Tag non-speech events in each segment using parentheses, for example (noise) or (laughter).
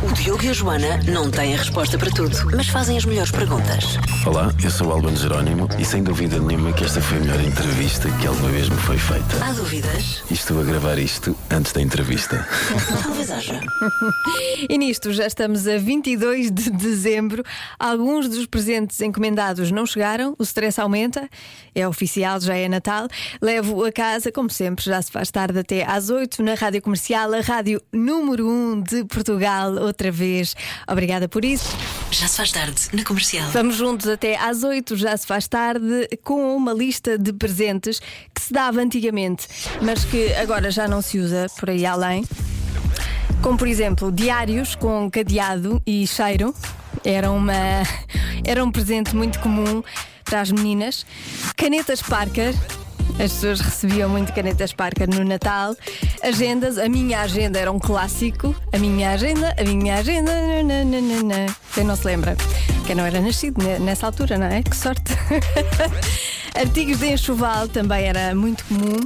O Diogo e a Joana não têm a resposta para tudo, mas fazem as melhores perguntas. Olá, eu sou o Alban Jerónimo e sem dúvida nenhuma que esta foi a melhor entrevista que alguma vez me foi feita. Há dúvidas? E estou a gravar isto antes da entrevista. (laughs) Talvez haja. E nisto já estamos a 22 de dezembro. Alguns dos presentes encomendados não chegaram, o stress aumenta, é oficial, já é Natal. Levo a casa, como sempre, já se faz tarde até às 8 na Rádio Comercial, a rádio número 1 de Portugal, outra vez. Obrigada por isso. Já se faz tarde na comercial. Vamos juntos até às 8, já se faz tarde, com uma lista de presentes que se dava antigamente, mas que agora já não se usa por aí além. Como por exemplo, diários com cadeado e cheiro. Era, uma, (laughs) era um presente muito comum para as meninas. Canetas Parker. As pessoas recebiam muito canetas Parker no Natal. Agendas, a minha agenda era um clássico. A minha agenda, a minha agenda. nananana. Quem não se lembra? Quem não era nascido ne- nessa altura, não é? Que sorte! (laughs) Artigos de enxoval também era muito comum.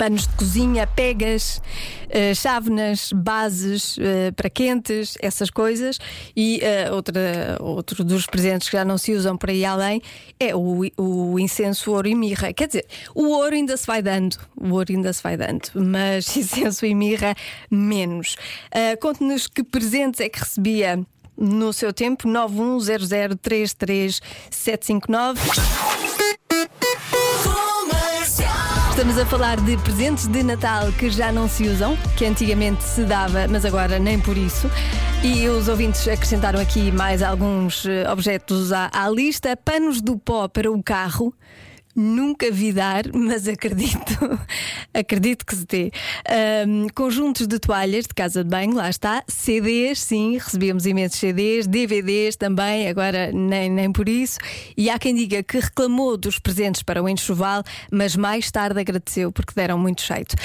Panos de cozinha, pegas, eh, chávenas, bases eh, para quentes, essas coisas. E eh, outra, outro dos presentes que já não se usam por aí além é o, o incenso, ouro e mirra. Quer dizer, o ouro ainda se vai dando, o ouro ainda se vai dando, mas (laughs) incenso e mirra menos. Eh, Conte-nos que presentes é que recebia no seu tempo, 910033759. Estamos a falar de presentes de Natal que já não se usam, que antigamente se dava, mas agora nem por isso. E os ouvintes acrescentaram aqui mais alguns eh, objetos à, à lista: panos do pó para o carro. Nunca vi dar, (laughs) mas acredito, acredito que se dê. Ahm, conjuntos de toalhas de casa de banho, lá está. CDs, sim, recebíamos imensos CDs, DVDs também, agora nem, nem por isso. E há quem diga que reclamou dos presentes para o enxoval, mas mais tarde agradeceu porque deram muito jeito.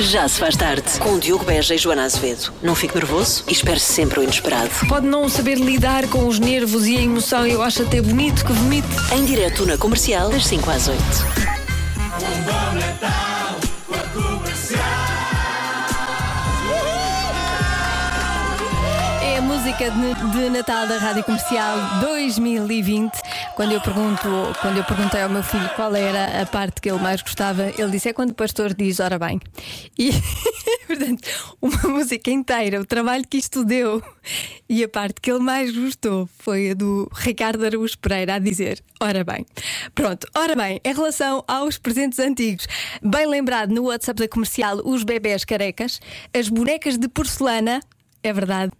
Já se faz tarde com o Diogo Beja e Joana Azevedo. Não fique nervoso e espere sempre o inesperado. Pode não saber lidar com os nervos e a emoção, eu acho até bonito que vomite. Em direto na comercial, das 5 às 8. É a música de, de Natal da Rádio Comercial 2020. Quando eu, pergunto, quando eu perguntei ao meu filho qual era a parte que ele mais gostava, ele disse: é quando o pastor diz, ora bem. E, (laughs) portanto, uma música inteira, o trabalho que isto deu. E a parte que ele mais gostou foi a do Ricardo Araújo Pereira a dizer: ora bem. Pronto, ora bem, em relação aos presentes antigos, bem lembrado no WhatsApp da comercial, os bebés carecas, as bonecas de porcelana. É verdade.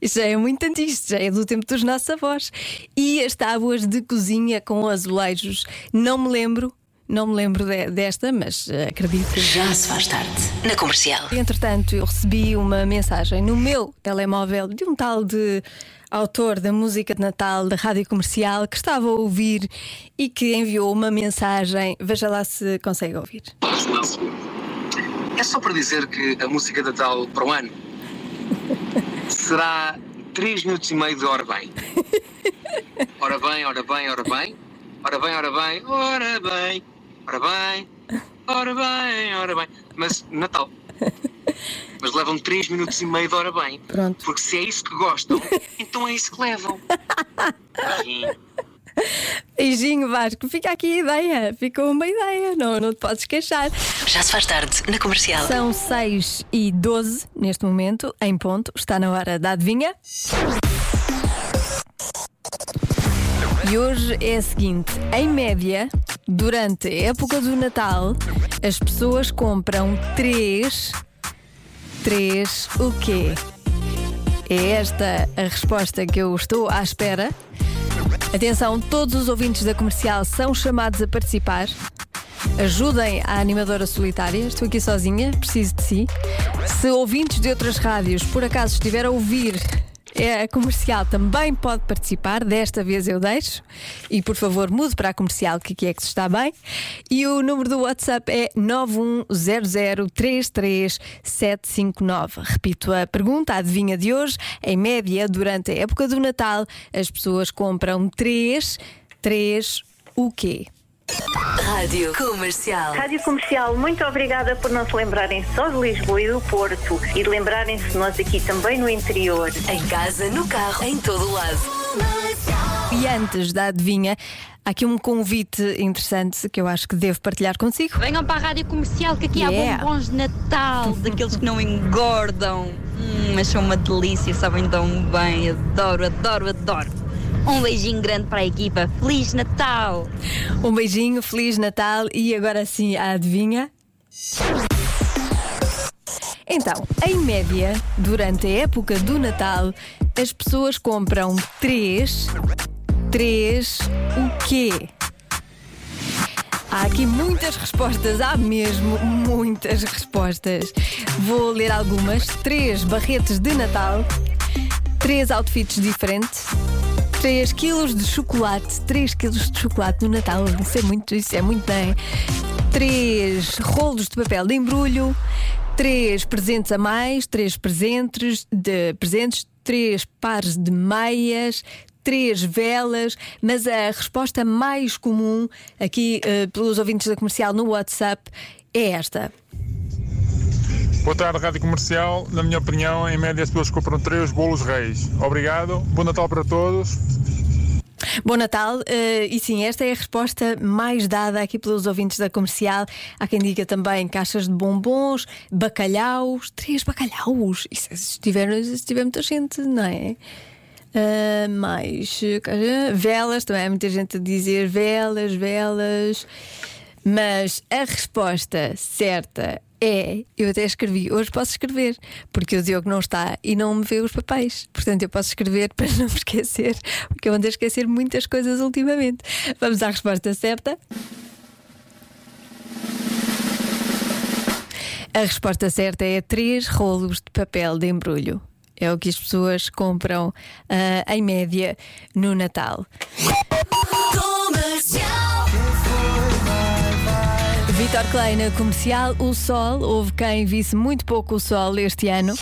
Isto (laughs) já é muito antigo, isto já é do tempo dos nossos avós. E as tábuas de cozinha com azulejos. Não me lembro, não me lembro de- desta, mas eh, acredito que. Já se faz tarde na comercial. Entretanto, eu recebi uma mensagem no meu telemóvel de um tal de autor da música de Natal da Rádio Comercial que estava a ouvir e que enviou uma mensagem. Veja lá se consegue ouvir. É só para dizer que a música de Natal para o ano será 3 minutos e meio de hora bem. Ora bem, ora bem, ora bem. Ora bem, ora bem, ora bem. Ora bem, ora bem, ora bem. Mas Natal. Mas levam 3 minutos e meio de hora bem. Pronto. Porque se é isso que gostam, então é isso que levam. (laughs) Sim. (laughs) Beijinho Vasco, fica aqui a ideia, ficou uma ideia, não, não te podes queixar. Já se faz tarde na comercial. São 6 e 12 neste momento, em ponto, está na hora da adivinha. E hoje é a seguinte: em média, durante a época do Natal, as pessoas compram 3. 3 o quê? É esta a resposta que eu estou à espera. Atenção, todos os ouvintes da comercial são chamados a participar. Ajudem a animadora solitária. Estou aqui sozinha, preciso de si. Se ouvintes de outras rádios por acaso estiver a ouvir a comercial, também pode participar. Desta vez eu deixo. E por favor, mude para a comercial, que aqui é que se está bem. E o número do WhatsApp é 910033759. Repito a pergunta, a adivinha de hoje. Em média, durante a época do Natal, as pessoas compram 3. 3 o quê? Rádio Comercial. Rádio Comercial, muito obrigada por não se lembrarem só de Lisboa e do Porto e de lembrarem-se de nós aqui também no interior. Em casa, no carro, em todo lado. E antes da adivinha, há aqui um convite interessante que eu acho que devo partilhar consigo. Venham para a rádio comercial que aqui Yeah. há bombons de Natal, daqueles que não engordam. Hum, mas são uma delícia, sabem tão bem. Adoro, adoro, adoro. Um beijinho grande para a equipa. Feliz Natal! Um beijinho, Feliz Natal e agora sim a adivinha. Então, em média, durante a época do Natal, as pessoas compram três. Três o quê? Há aqui muitas respostas, há mesmo muitas respostas. Vou ler algumas. Três barretes de Natal, três outfits diferentes, 3 quilos de chocolate, 3 quilos de chocolate no Natal, isso é muito, isso é muito bem. 3 rolos de papel de embrulho, 3 presentes a mais, 3 presentes de presentes, 3 pares de meias, 3 velas, mas a resposta mais comum aqui eh, pelos ouvintes da comercial no WhatsApp é esta. Boa tarde, Rádio Comercial. Na minha opinião, em média as pessoas compram três bolos reis. Obrigado, bom Natal para todos. Bom Natal, eh, e sim, esta é a resposta mais dada aqui pelos ouvintes da comercial. Há quem diga também caixas de bombons, bacalhaus, três bacalhaus. Isso, se, tiver, se tiver muita gente, não é? Ah, mais eh, velas, também há muita gente a dizer velas, velas. Mas a resposta certa é, eu até escrevi, hoje posso escrever, porque o Diogo não está e não me vê os papéis. Portanto, eu posso escrever (laughs) para não me esquecer, porque eu ando a esquecer muitas coisas ultimamente. Vamos à resposta certa. A resposta certa é três rolos de papel de embrulho. É o que as pessoas compram ah, em média no Natal. Vitor Clay na comercial, o sol. Houve quem visse muito pouco o sol este ano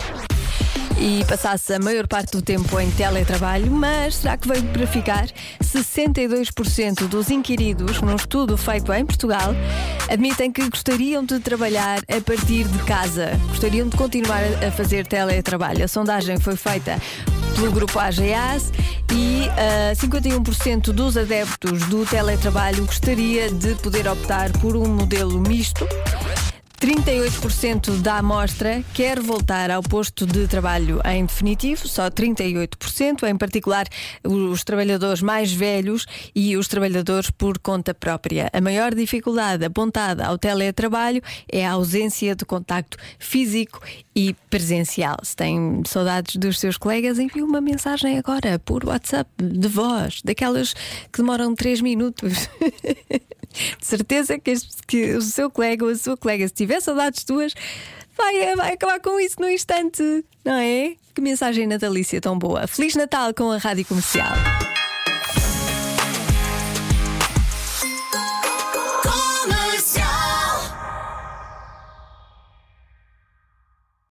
e passasse a maior parte do tempo em teletrabalho, mas será que veio para ficar? 62% dos inquiridos, num estudo feito em Portugal, admitem que gostariam de trabalhar a partir de casa, gostariam de continuar a fazer teletrabalho. A sondagem foi feita pelo grupo AGAS e ah, 51% dos adeptos do teletrabalho gostaria de poder optar por um modelo misto. 38% da amostra quer voltar ao posto de trabalho em definitivo, só 38%, em particular os trabalhadores mais velhos e os trabalhadores por conta própria. A maior dificuldade apontada ao teletrabalho é a ausência de contacto físico e presencial. Se tem saudades dos seus colegas, envie uma mensagem agora por WhatsApp de voz, daquelas que demoram 3 minutos. (laughs) De certeza que, este- que o seu colega ou a sua colega, se tiver saudades tuas, vai, vai acabar com isso no instante, não é? Que mensagem natalícia tão boa. Feliz Natal com a Rádio Comercial.